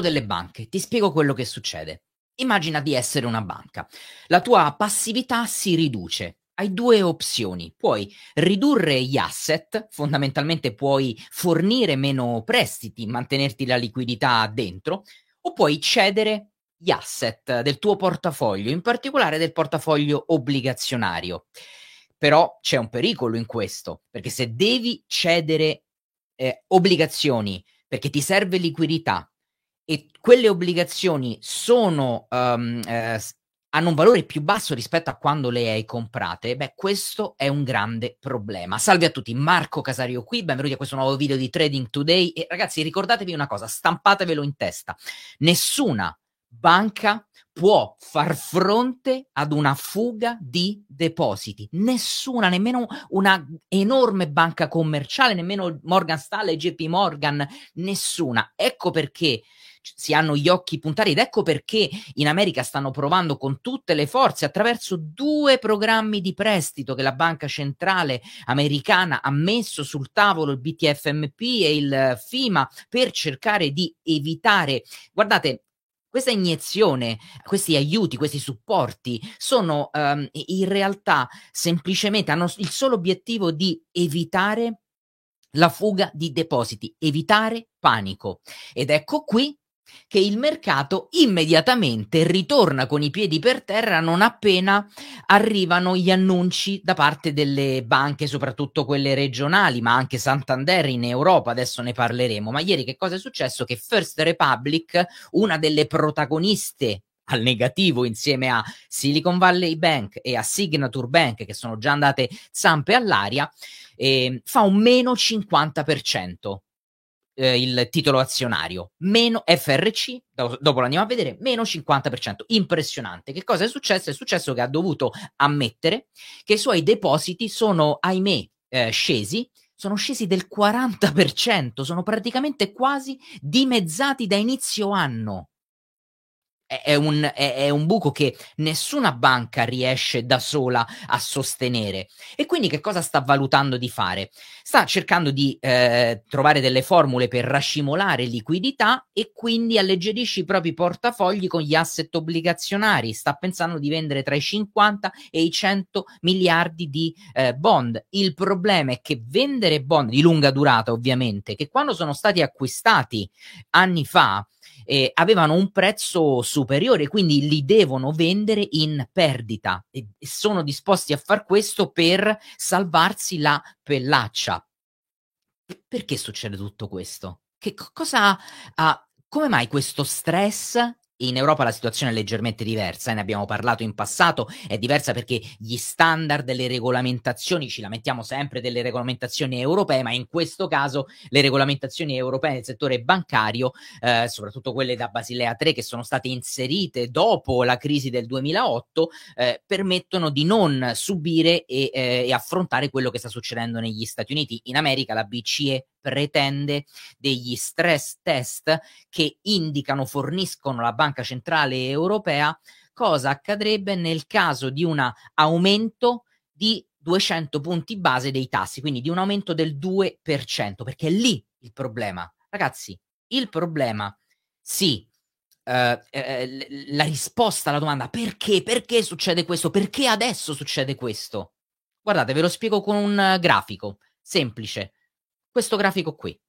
crollo delle banche. Ti spiego quello che succede. Immagina di essere una banca. La tua passività si riduce. Hai due opzioni. Puoi ridurre gli asset, fondamentalmente puoi fornire meno prestiti, mantenerti la liquidità dentro, o puoi cedere gli asset del tuo portafoglio, in particolare del portafoglio obbligazionario. Però c'è un pericolo in questo, perché se devi cedere eh, obbligazioni perché ti serve liquidità e quelle obbligazioni sono, um, eh, hanno un valore più basso rispetto a quando le hai comprate, beh, questo è un grande problema. Salve a tutti, Marco Casario qui, benvenuti a questo nuovo video di Trading Today e ragazzi ricordatevi una cosa, stampatevelo in testa, nessuna banca può far fronte ad una fuga di depositi. Nessuna, nemmeno una enorme banca commerciale, nemmeno Morgan Stanley, JP Morgan, nessuna. Ecco perché si hanno gli occhi puntati ed ecco perché in America stanno provando con tutte le forze attraverso due programmi di prestito che la banca centrale americana ha messo sul tavolo il BTFMP e il FIMA per cercare di evitare guardate questa iniezione, questi aiuti, questi supporti sono um, in realtà semplicemente hanno il solo obiettivo di evitare la fuga di depositi, evitare panico. Ed ecco qui che il mercato immediatamente ritorna con i piedi per terra non appena arrivano gli annunci da parte delle banche, soprattutto quelle regionali, ma anche Santander in Europa, adesso ne parleremo. Ma ieri che cosa è successo? Che First Republic, una delle protagoniste al negativo insieme a Silicon Valley Bank e a Signature Bank che sono già andate zampe all'aria, eh, fa un meno 50% eh, il titolo azionario, meno FRC, do- dopo l'andiamo a vedere, meno 50%. Impressionante. Che cosa è successo? È successo che ha dovuto ammettere che i suoi depositi sono, ahimè, eh, scesi sono scesi del 40%, sono praticamente quasi dimezzati da inizio anno è un, è, è un, buco che nessuna banca riesce da sola a sostenere. E quindi che cosa sta valutando di fare? Sta cercando di eh, trovare delle formule per rascimolare liquidità e quindi alleggerisce i propri portafogli con gli asset obbligazionari. Sta pensando di vendere tra i 50 e i 100 miliardi di eh, bond. Il problema è che vendere bond di lunga durata, ovviamente, che quando sono stati acquistati anni fa, eh, avevano un prezzo superiore, quindi li devono vendere in perdita e sono disposti a far questo per salvarsi la pellaccia. Perché succede tutto questo? Che cosa ha, come mai questo stress in Europa la situazione è leggermente diversa, eh, ne abbiamo parlato in passato, è diversa perché gli standard delle regolamentazioni, ci lamentiamo sempre delle regolamentazioni europee, ma in questo caso le regolamentazioni europee nel settore bancario, eh, soprattutto quelle da Basilea 3 che sono state inserite dopo la crisi del 2008, eh, permettono di non subire e, eh, e affrontare quello che sta succedendo negli Stati Uniti. In America la BCE pretende degli stress test che indicano, forniscono la Banca Centrale Europea cosa accadrebbe nel caso di un aumento di 200 punti base dei tassi, quindi di un aumento del 2%, perché è lì il problema. Ragazzi, il problema, sì, Uh, eh, la risposta alla domanda perché, perché succede questo, perché adesso succede questo. Guardate, ve lo spiego con un grafico semplice questo grafico qui.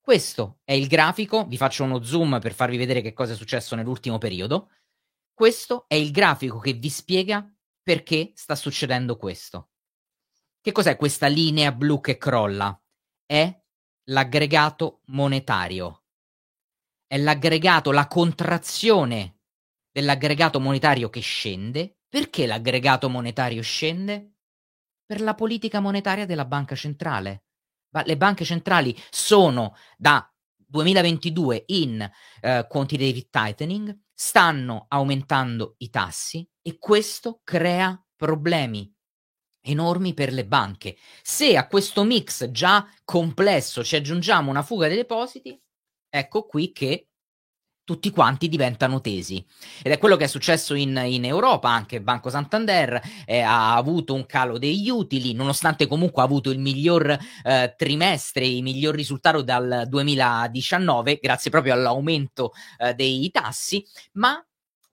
Questo è il grafico, vi faccio uno zoom per farvi vedere che cosa è successo nell'ultimo periodo. Questo è il grafico che vi spiega perché sta succedendo questo. Che cos'è questa linea blu che crolla? È l'aggregato monetario. È l'aggregato, la contrazione dell'aggregato monetario che scende. Perché l'aggregato monetario scende? Per la politica monetaria della banca centrale le banche centrali sono da 2022 in uh, quantitative tightening, stanno aumentando i tassi e questo crea problemi enormi per le banche. Se a questo mix già complesso ci aggiungiamo una fuga dei depositi, ecco qui che tutti quanti diventano tesi. Ed è quello che è successo in, in Europa, anche Banco Santander eh, ha avuto un calo degli utili, nonostante comunque ha avuto il miglior eh, trimestre, il miglior risultato dal 2019, grazie proprio all'aumento eh, dei tassi, ma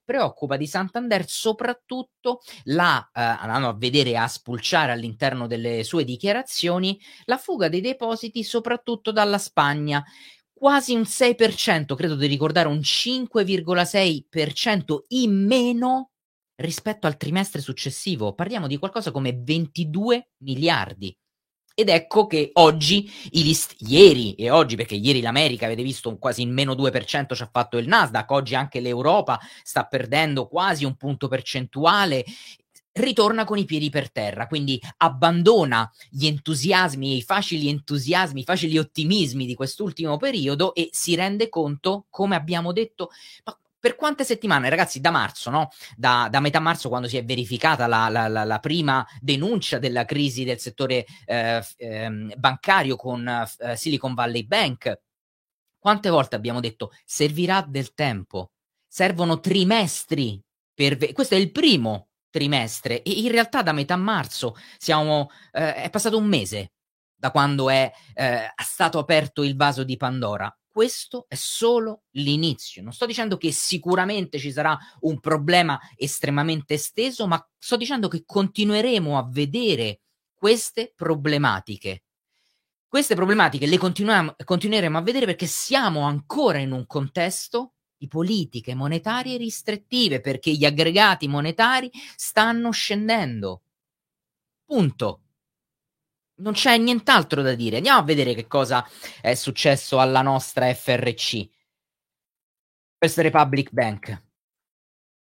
preoccupa di Santander soprattutto la, eh, andando a vedere a spulciare all'interno delle sue dichiarazioni, la fuga dei depositi soprattutto dalla Spagna quasi un 6%, credo di ricordare un 5,6% in meno rispetto al trimestre successivo. Parliamo di qualcosa come 22 miliardi. Ed ecco che oggi, i list- ieri e oggi, perché ieri l'America, avete visto, un quasi in meno 2% ci ha fatto il Nasdaq, oggi anche l'Europa sta perdendo quasi un punto percentuale ritorna con i piedi per terra, quindi abbandona gli entusiasmi, i facili entusiasmi, i facili ottimismi di quest'ultimo periodo e si rende conto, come abbiamo detto, per quante settimane, ragazzi, da marzo, no? Da, da metà marzo, quando si è verificata la, la, la, la, prima denuncia della crisi del settore eh, eh, bancario con eh, Silicon Valley Bank, quante volte abbiamo detto servirà del tempo, servono trimestri per... Ve- questo è il primo trimestre e in realtà da metà marzo siamo, eh, è passato un mese da quando è eh, stato aperto il vaso di Pandora. Questo è solo l'inizio. Non sto dicendo che sicuramente ci sarà un problema estremamente esteso, ma sto dicendo che continueremo a vedere queste problematiche. Queste problematiche le continueremo a vedere perché siamo ancora in un contesto di politiche monetarie restrittive perché gli aggregati monetari stanno scendendo. Punto. Non c'è nient'altro da dire. Andiamo a vedere che cosa è successo alla nostra FRC. First Republic Bank.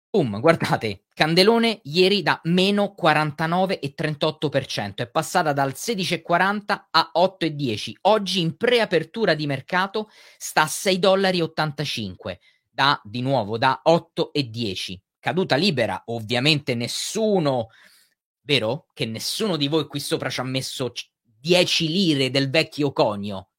Boom, guardate, Candelone ieri da meno 49,38%, è passata dal 16,40 a 8,10. Oggi in preapertura di mercato sta a 6,85 dollari da di nuovo da 8 e 10. Caduta libera, ovviamente nessuno, vero? Che nessuno di voi qui sopra ci ha messo 10 lire del vecchio conio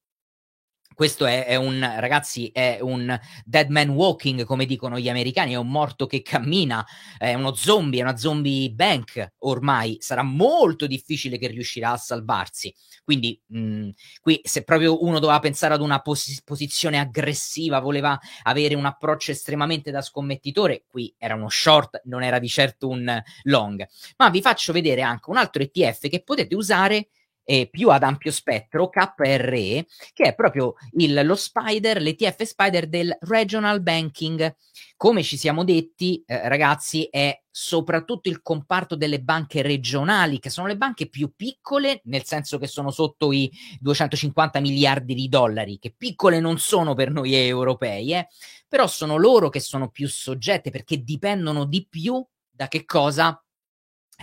questo è, è, un, ragazzi, è un dead man walking, come dicono gli americani, è un morto che cammina, è uno zombie, è una zombie bank ormai, sarà molto difficile che riuscirà a salvarsi. Quindi, mh, qui se proprio uno doveva pensare ad una pos- posizione aggressiva, voleva avere un approccio estremamente da scommettitore, qui era uno short, non era di certo un long. Ma vi faccio vedere anche un altro ETF che potete usare eh, più ad ampio spettro, KRE, che è proprio il, lo spider, l'ETF spider del regional banking. Come ci siamo detti, eh, ragazzi, è soprattutto il comparto delle banche regionali, che sono le banche più piccole, nel senso che sono sotto i 250 miliardi di dollari, che piccole non sono per noi europei, eh, però sono loro che sono più soggette perché dipendono di più da che cosa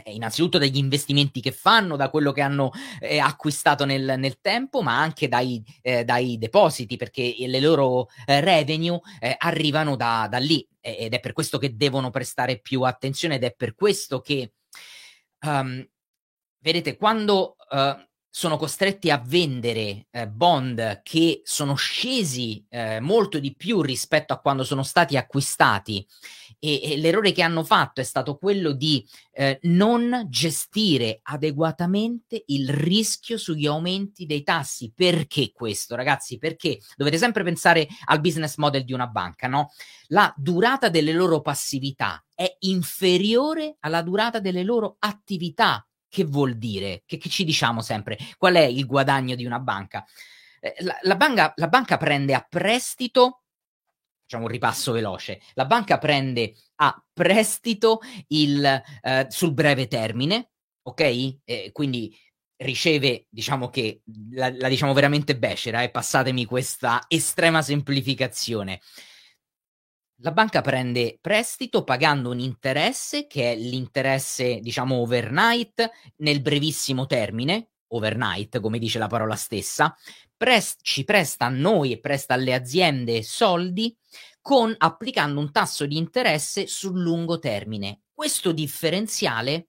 innanzitutto dagli investimenti che fanno, da quello che hanno eh, acquistato nel, nel, tempo, ma anche dai, eh, dai depositi, perché le loro eh, revenue eh, arrivano da, da, lì. Ed è per questo che devono prestare più attenzione ed è per questo che, um, vedete, quando uh, sono costretti a vendere eh, bond che sono scesi eh, molto di più rispetto a quando sono stati acquistati e, e l'errore che hanno fatto è stato quello di eh, non gestire adeguatamente il rischio sugli aumenti dei tassi. Perché questo, ragazzi? Perché dovete sempre pensare al business model di una banca, no? La durata delle loro passività è inferiore alla durata delle loro attività che vuol dire? Che, che ci diciamo sempre? Qual è il guadagno di una banca? Eh, la, la, banca, la banca prende a prestito facciamo un ripasso veloce. La banca prende a prestito il, eh, sul breve termine, ok? Eh, quindi riceve, diciamo che la, la diciamo veramente becera, eh, passatemi questa estrema semplificazione. La banca prende prestito pagando un interesse che è l'interesse, diciamo, overnight nel brevissimo termine, overnight, come dice la parola stessa, pres- ci presta a noi e presta alle aziende soldi con applicando un tasso di interesse sul lungo termine. Questo differenziale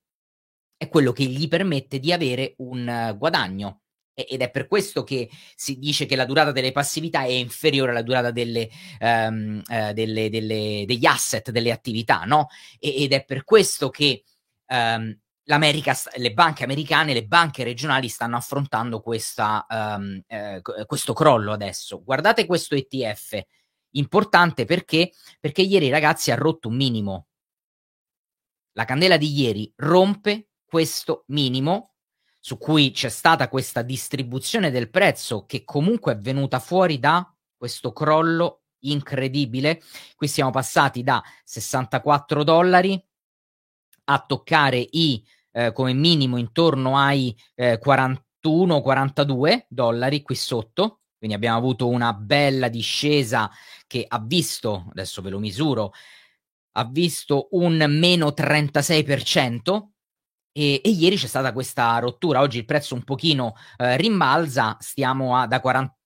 è quello che gli permette di avere un uh, guadagno ed è per questo che si dice che la durata delle passività è inferiore alla durata delle, um, uh, delle, delle, degli asset, delle attività, no? Ed è per questo che um, le banche americane, le banche regionali stanno affrontando questa, um, eh, questo crollo adesso. Guardate questo ETF, importante perché? Perché ieri ragazzi ha rotto un minimo. La candela di ieri rompe questo minimo su cui c'è stata questa distribuzione del prezzo che comunque è venuta fuori da questo crollo incredibile. Qui siamo passati da 64 dollari a toccare i eh, come minimo intorno ai eh, 41-42 dollari qui sotto. Quindi abbiamo avuto una bella discesa che ha visto, adesso ve lo misuro, ha visto un meno 36%, e, e, ieri c'è stata questa rottura. Oggi il prezzo un pochino eh, rimbalza, stiamo a, da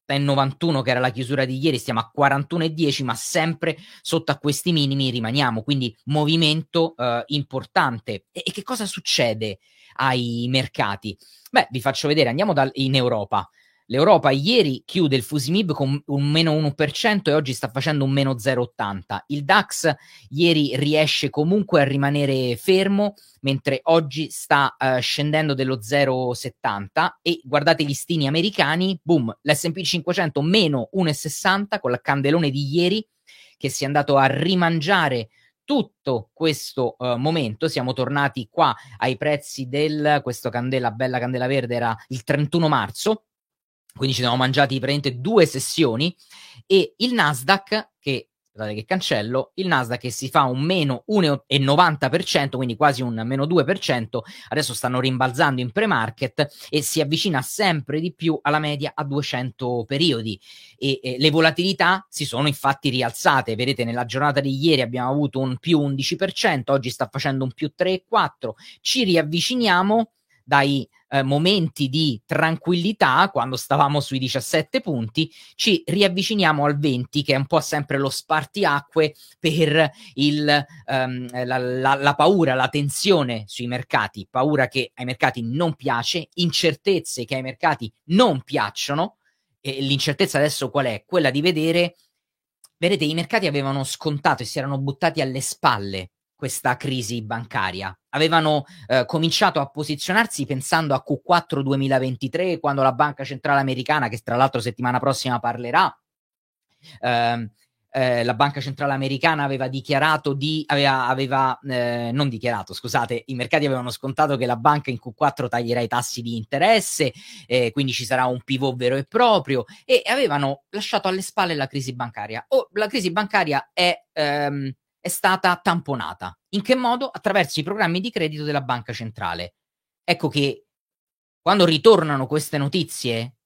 40,91 che era la chiusura di ieri, stiamo a 41,10, ma sempre sotto a questi minimi rimaniamo. Quindi movimento eh, importante. E, e, che cosa succede ai mercati? Beh, vi faccio vedere, andiamo dal, in Europa. L'Europa ieri chiude il Fusimib con un meno 1% e oggi sta facendo un meno 0,80. Il DAX ieri riesce comunque a rimanere fermo, mentre oggi sta uh, scendendo dello 0,70 e guardate i listini americani, boom, l'S&P 500 meno 1,60 con il candelone di ieri che si è andato a rimangiare tutto questo uh, momento. Siamo tornati qua ai prezzi del questo candela bella candela verde era il 31 marzo quindi ci siamo mangiati praticamente due sessioni e il Nasdaq che Guardate che cancello, il Nasdaq che si fa un meno 1,90%, quindi quasi un meno 2%, adesso stanno rimbalzando in pre-market e si avvicina sempre di più alla media a 200 periodi. E, e le volatilità si sono infatti rialzate, vedete nella giornata di ieri abbiamo avuto un più 11%, oggi sta facendo un più 3,4%, ci riavviciniamo dai eh, momenti di tranquillità, quando stavamo sui 17 punti, ci riavviciniamo al 20, che è un po' sempre lo spartiacque per il, um, la, la, la paura, la tensione sui mercati, paura che ai mercati non piace, incertezze che ai mercati non piacciono. E l'incertezza adesso qual è? Quella di vedere Vedete, i mercati avevano scontato e si erano buttati alle spalle questa crisi bancaria. Avevano eh, cominciato a posizionarsi pensando a Q4 2023, quando la Banca Centrale Americana, che tra l'altro settimana prossima parlerà, eh, eh, la Banca Centrale Americana aveva dichiarato di, aveva, aveva eh, non dichiarato, scusate, i mercati avevano scontato che la banca in Q4 taglierà i tassi di interesse, eh, quindi ci sarà un pivot vero e proprio, e avevano lasciato alle spalle la crisi bancaria. Oh, la crisi bancaria è... Ehm, è stata tamponata. In che modo? Attraverso i programmi di credito della banca centrale. Ecco che quando ritornano queste notizie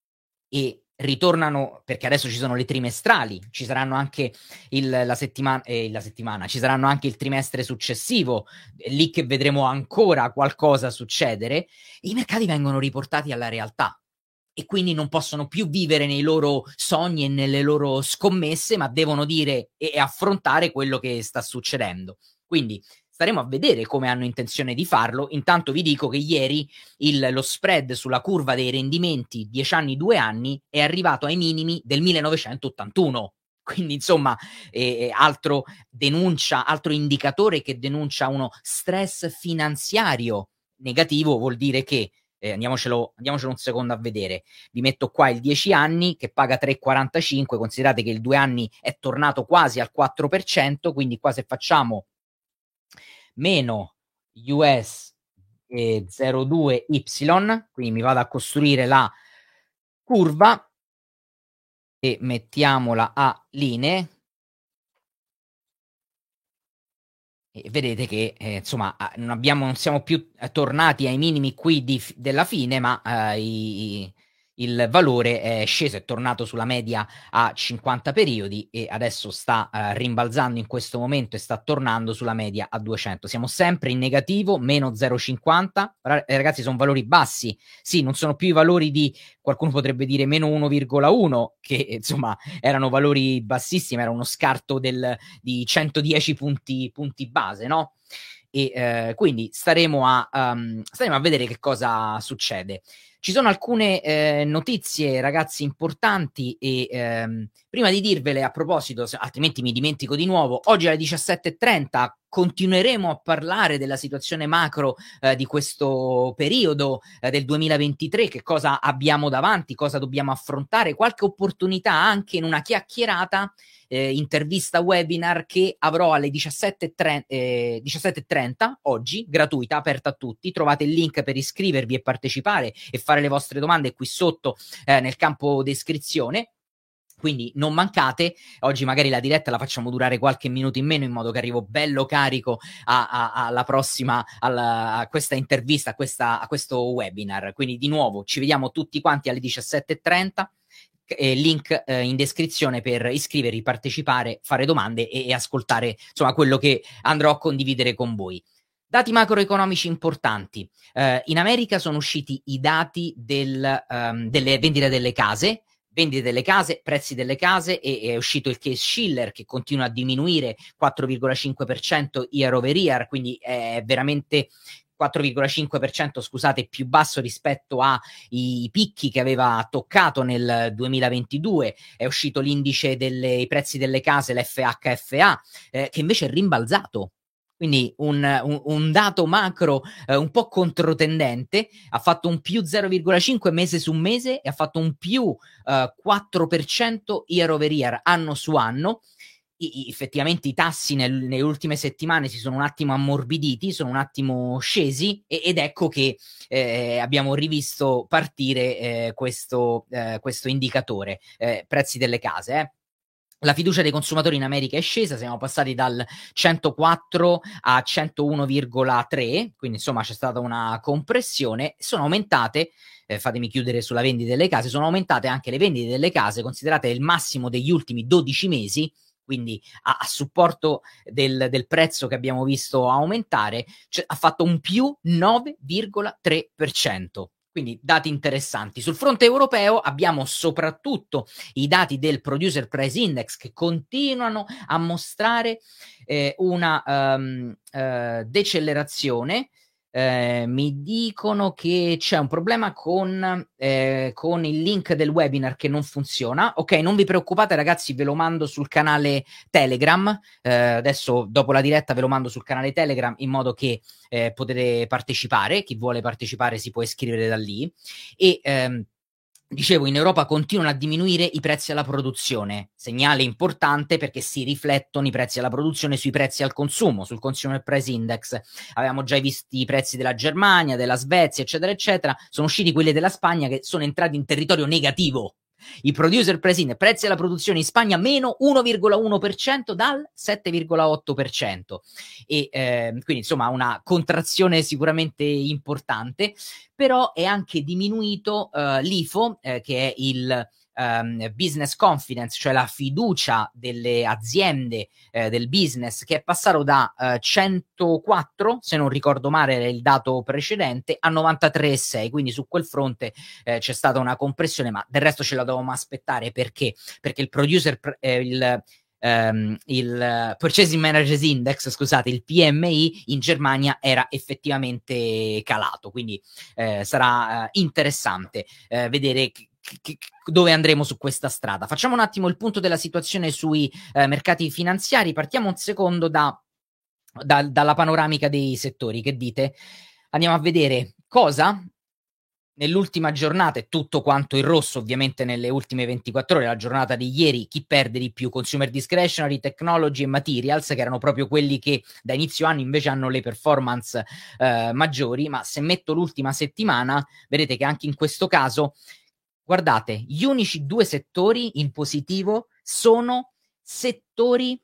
e ritornano perché adesso ci sono le trimestrali, ci saranno anche il, la, settima, eh, la settimana, ci saranno anche il trimestre successivo, lì che vedremo ancora qualcosa succedere, i mercati vengono riportati alla realtà e quindi non possono più vivere nei loro sogni e nelle loro scommesse, ma devono dire e, affrontare quello che sta succedendo. Quindi staremo a vedere come hanno intenzione di farlo. Intanto vi dico che ieri il, lo spread sulla curva dei rendimenti 10 anni, 2 anni è arrivato ai minimi del 1981. Quindi, insomma, eh, altro denuncia, altro indicatore che denuncia uno stress finanziario negativo vuol dire che eh, andiamocelo, andiamocelo un secondo a vedere. Vi metto qua il 10 anni che paga 3,45, considerate che il 2 anni è tornato quasi al 4%, quindi qua se facciamo meno US eh, 02Y, quindi mi vado a costruire la curva e mettiamola a linee E vedete che eh, insomma non, abbiamo, non siamo più tornati ai minimi qui di, della fine, ma eh, i, il valore è sceso, è tornato sulla media a 50 periodi e adesso sta uh, rimbalzando in questo momento e sta tornando sulla media a 200. Siamo sempre in negativo, meno 0,50. Eh, ragazzi, sono valori bassi. Sì, non sono più i valori di qualcuno potrebbe dire meno 1,1, che insomma erano valori bassissimi, era uno scarto del, di 110 punti, punti base, no? E eh, quindi staremo a, um, staremo a vedere che cosa succede. Ci sono alcune eh, notizie, ragazzi, importanti e ehm, prima di dirvele a proposito, se, altrimenti mi dimentico di nuovo, oggi alle 17.30 continueremo a parlare della situazione macro eh, di questo periodo eh, del 2023, che cosa abbiamo davanti, cosa dobbiamo affrontare, qualche opportunità anche in una chiacchierata eh, intervista webinar che avrò alle 17.30, eh, 17.30 oggi, gratuita, aperta a tutti. Trovate il link per iscrivervi e partecipare e fare le vostre domande qui sotto eh, nel campo descrizione. Quindi non mancate, oggi magari la diretta la facciamo durare qualche minuto in meno in modo che arrivo bello carico a, a, alla prossima, alla, a questa intervista, a, questa, a questo webinar. Quindi di nuovo ci vediamo tutti quanti alle 17.30 eh, link eh, in descrizione per iscrivervi, partecipare, fare domande e, e ascoltare insomma quello che andrò a condividere con voi. Dati macroeconomici importanti. Eh, in America sono usciti i dati del, um, delle vendite delle case, vendite delle case, prezzi delle case e è uscito il case Schiller che continua a diminuire 4,5% year over year, quindi è veramente 4,5% scusate più basso rispetto ai picchi che aveva toccato nel 2022 è uscito l'indice dei prezzi delle case l'FHFA eh, che invece è rimbalzato quindi un, un, un, dato macro eh, un po' controtendente, ha fatto un più 0,5 mese su mese e ha fatto un più eh, 4% year over year, anno su anno, i, effettivamente i tassi nel, nelle ultime settimane si sono un attimo ammorbiditi, sono un attimo scesi e, ed ecco che eh, abbiamo rivisto partire eh, questo, eh, questo, indicatore, eh, prezzi delle case. La fiducia dei consumatori in America è scesa, siamo passati dal 104 a 101,3, quindi insomma c'è stata una compressione, sono aumentate eh, fatemi chiudere sulla vendita delle case, sono aumentate anche le vendite delle case, considerate il massimo degli ultimi 12 mesi, quindi a, a supporto del, del, prezzo che abbiamo visto aumentare, cioè, ha fatto un più 9,3%. Quindi dati interessanti. Sul fronte europeo abbiamo soprattutto i dati del Producer Price Index che continuano a mostrare eh, una um, uh, decelerazione eh, mi dicono che c'è un problema con, eh, con, il link del webinar che non funziona. Ok, non vi preoccupate, ragazzi, ve lo mando sul canale Telegram. Eh, adesso, dopo la diretta, ve lo mando sul canale Telegram in modo che eh, potete partecipare. Chi vuole partecipare si può iscrivere da lì. E ehm, Dicevo, in Europa continuano a diminuire i prezzi alla produzione, segnale importante perché si riflettono i prezzi alla produzione sui prezzi al consumo, sul Consumer Price Index. Avevamo già visto i prezzi della Germania, della Svezia, eccetera, eccetera. Sono usciti quelli della Spagna che sono entrati in territorio negativo i producer price in prezzi alla produzione in Spagna meno 1,1% dal 7,8%. E eh, quindi insomma una contrazione sicuramente importante, però è anche diminuito eh, l'IFO, eh, che è il um, business confidence, cioè la fiducia delle aziende eh, del business, che è passato da eh, 104, se non ricordo male era il dato precedente, a 93,6, quindi su quel fronte eh, c'è stata una compressione, ma del resto ce la dovevamo aspettare. Perché? Perché il producer, eh, il Um, il Purchasing Managers Index, scusate, il PMI in Germania era effettivamente calato, quindi eh, sarà uh, interessante uh, vedere dove andremo su questa strada. Facciamo un attimo il punto della situazione sui eh, mercati finanziari. Partiamo un secondo da, da, dalla panoramica dei settori. Che dite? Andiamo a vedere cosa nell'ultima giornata è tutto quanto in rosso, ovviamente nelle ultime 24 ore, la giornata di ieri, chi perde di più? Consumer discretionary, technology e materials, che erano proprio quelli che da inizio anno invece hanno le performance eh, maggiori, ma se metto l'ultima settimana, vedete che anche in questo caso Guardate, gli unici due settori in positivo sono settori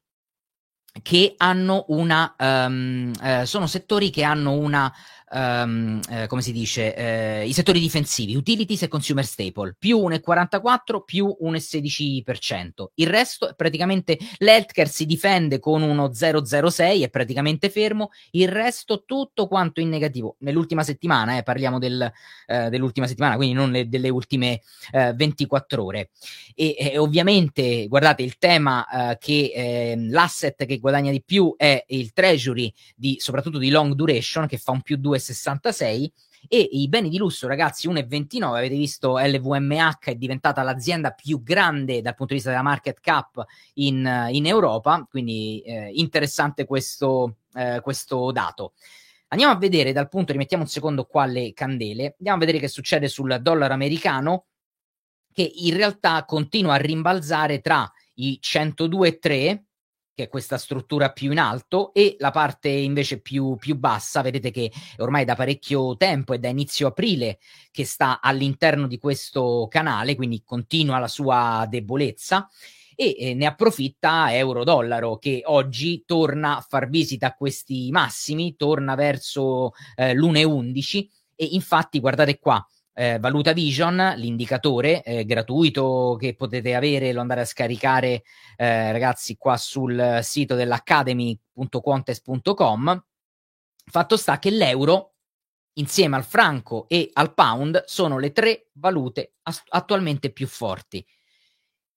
che hanno una um, eh, sono settori che hanno una um, eh, come si dice, eh, i settori difensivi, utilities e consumer staple, più 1,44 più 1,16%. Il resto è praticamente l'healthcare si difende con uno 0,06, è praticamente fermo, il resto tutto quanto in negativo. Nell'ultima settimana, eh, parliamo del, eh, dell'ultima settimana, quindi non le, delle ultime 24 eh, ore. E, e, ovviamente, guardate, il tema eh, che ehm, l'asset che guadagna di più è il treasury, di, soprattutto di long duration, che fa un più 2 2,66 e i beni di lusso, ragazzi, 1,29. Avete visto LVMH è diventata l'azienda più grande dal punto di vista della market cap in, in Europa, quindi eh, interessante questo, eh, questo dato. Andiamo a vedere dal punto, rimettiamo un secondo qua le candele, andiamo a vedere che succede sul dollaro americano, che in realtà continua a rimbalzare tra i 102,3 che è questa struttura più in alto, e la parte invece più, più bassa, vedete che ormai da parecchio tempo, è da inizio aprile, che sta all'interno di questo canale, quindi continua la sua debolezza e eh, ne approfitta euro-dollaro che oggi torna a far visita a questi massimi, torna verso eh, l'1,11 e infatti guardate qua, eh, Valuta Vision, l'indicatore eh, gratuito che potete avere, lo andare a scaricare eh, ragazzi qua sul sito dell'academy.contest.com. Fatto sta che l'euro insieme al franco e al pound sono le tre valute as- attualmente più forti.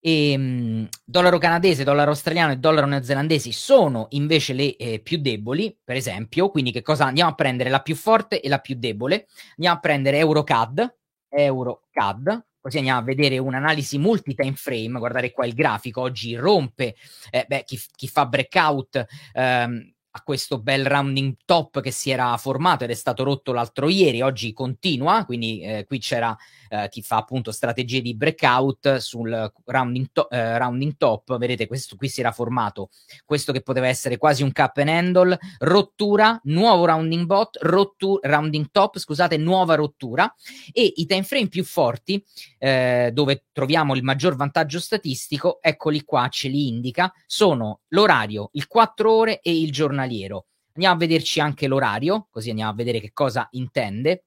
E, ehm, mh, dollaro canadese, dollaro australiano e dollaro neozelandesi sono invece le eh, più deboli, per esempio, quindi che cosa andiamo a prendere? La più forte e la più debole. Andiamo a prendere EuroCAD, EuroCAD, così andiamo a vedere un'analisi multi-time frame, guardare qua il grafico, oggi rompe, eh, beh, chi, chi, fa breakout ehm, a questo bel rounding top che si era formato ed è stato rotto l'altro ieri, oggi continua, quindi eh, qui c'era eh, chi fa appunto strategie di breakout sul rounding, to- eh, rounding, top, vedete questo qui si era formato, questo che poteva essere quasi un cap and handle, rottura, nuovo rounding bot, rottu- rounding top, scusate, nuova rottura. E i time frame più forti eh, dove troviamo il maggior vantaggio statistico, eccoli qua, ce li indica, sono l'orario, il 4 ore e il giornaliero. Andiamo a vederci anche l'orario, così andiamo a vedere che cosa intende.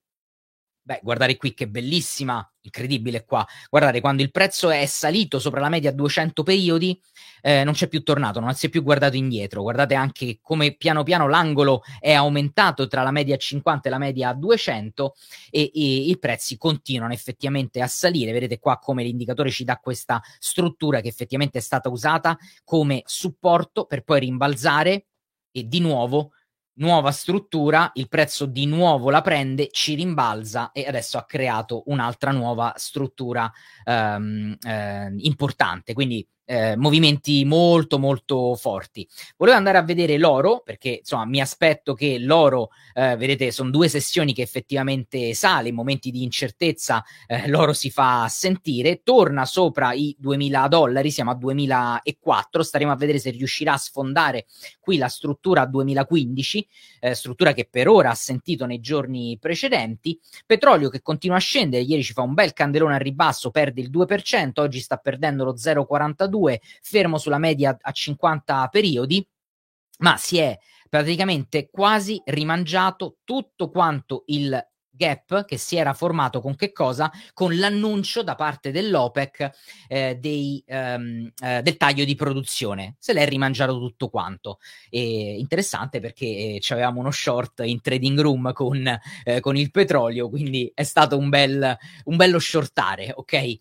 Beh, guardate qui che bellissima, incredibile qua. Guardate, quando il prezzo è salito sopra la media a 200 periodi, eh, non c'è più tornato, non si è più guardato indietro. Guardate anche come piano piano l'angolo è aumentato tra la media a 50 e la media a 200 e, e i prezzi continuano effettivamente a salire. Vedete qua come l'indicatore ci dà questa struttura che effettivamente è stata usata come supporto per poi rimbalzare e di nuovo nuova struttura, il prezzo di nuovo la prende, ci rimbalza e adesso ha creato un'altra nuova struttura ehm, eh, importante. Quindi eh, movimenti molto molto forti. Volevo andare a vedere l'oro perché insomma mi aspetto che l'oro, eh, vedete, sono due sessioni che effettivamente sale, in momenti di incertezza eh, l'oro si fa sentire, torna sopra i 2000 dollari, siamo a 2004, staremo a vedere se riuscirà a sfondare qui la struttura 2015, eh, struttura che per ora ha sentito nei giorni precedenti, petrolio che continua a scendere, ieri ci fa un bel candelone a ribasso, perde il 2%, oggi sta perdendo lo 0,42 fermo sulla media a 50 periodi, ma si è praticamente quasi rimangiato tutto quanto il gap che si era formato con che cosa? Con l'annuncio da parte dell'OPEC eh, dei, um, eh, del taglio di produzione. Se l'è rimangiato tutto quanto. E interessante perché eh, avevamo uno short in trading room con, eh, con il petrolio, quindi è stato un, bel, un bello shortare, ok?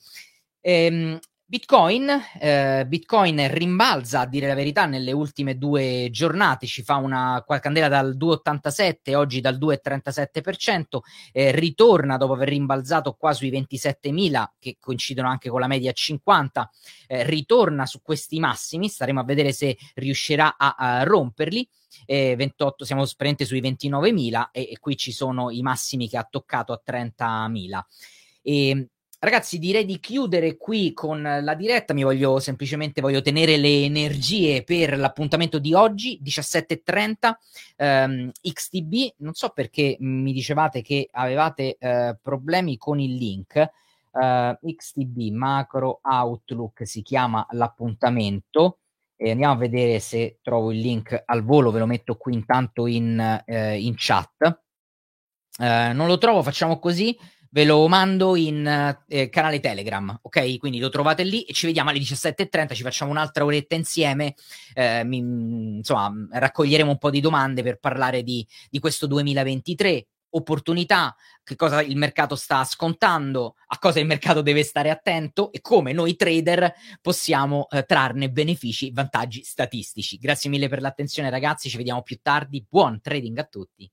Ehm, Bitcoin, eh, Bitcoin rimbalza a dire la verità nelle ultime due giornate, ci fa una candela dal 2,87, oggi dal 2,37%, eh, ritorna dopo aver rimbalzato qua sui 27.000 che coincidono anche con la media 50, eh, ritorna su questi massimi, staremo a vedere se riuscirà a, a romperli. 28, siamo praticamente sui 29.000 e, e qui ci sono i massimi che ha toccato a 30.000. E, Ragazzi, direi di chiudere qui con la diretta. Mi voglio semplicemente voglio tenere le energie per l'appuntamento di oggi, 17.30 ehm, XTB. Non so perché mi dicevate che avevate eh, problemi con il link. Uh, XTB Macro Outlook si chiama l'appuntamento. E andiamo a vedere se trovo il link al volo, ve lo metto qui intanto in, eh, in chat. Uh, non lo trovo, facciamo così ve lo mando in eh, canale Telegram, ok? Quindi lo trovate lì e ci vediamo alle 17.30, ci facciamo un'altra oretta insieme, eh, mi, insomma, raccoglieremo un po' di domande per parlare di, di questo 2023, opportunità, che cosa il mercato sta scontando, a cosa il mercato deve stare attento e come noi trader possiamo eh, trarne benefici, vantaggi statistici. Grazie mille per l'attenzione ragazzi, ci vediamo più tardi, buon trading a tutti.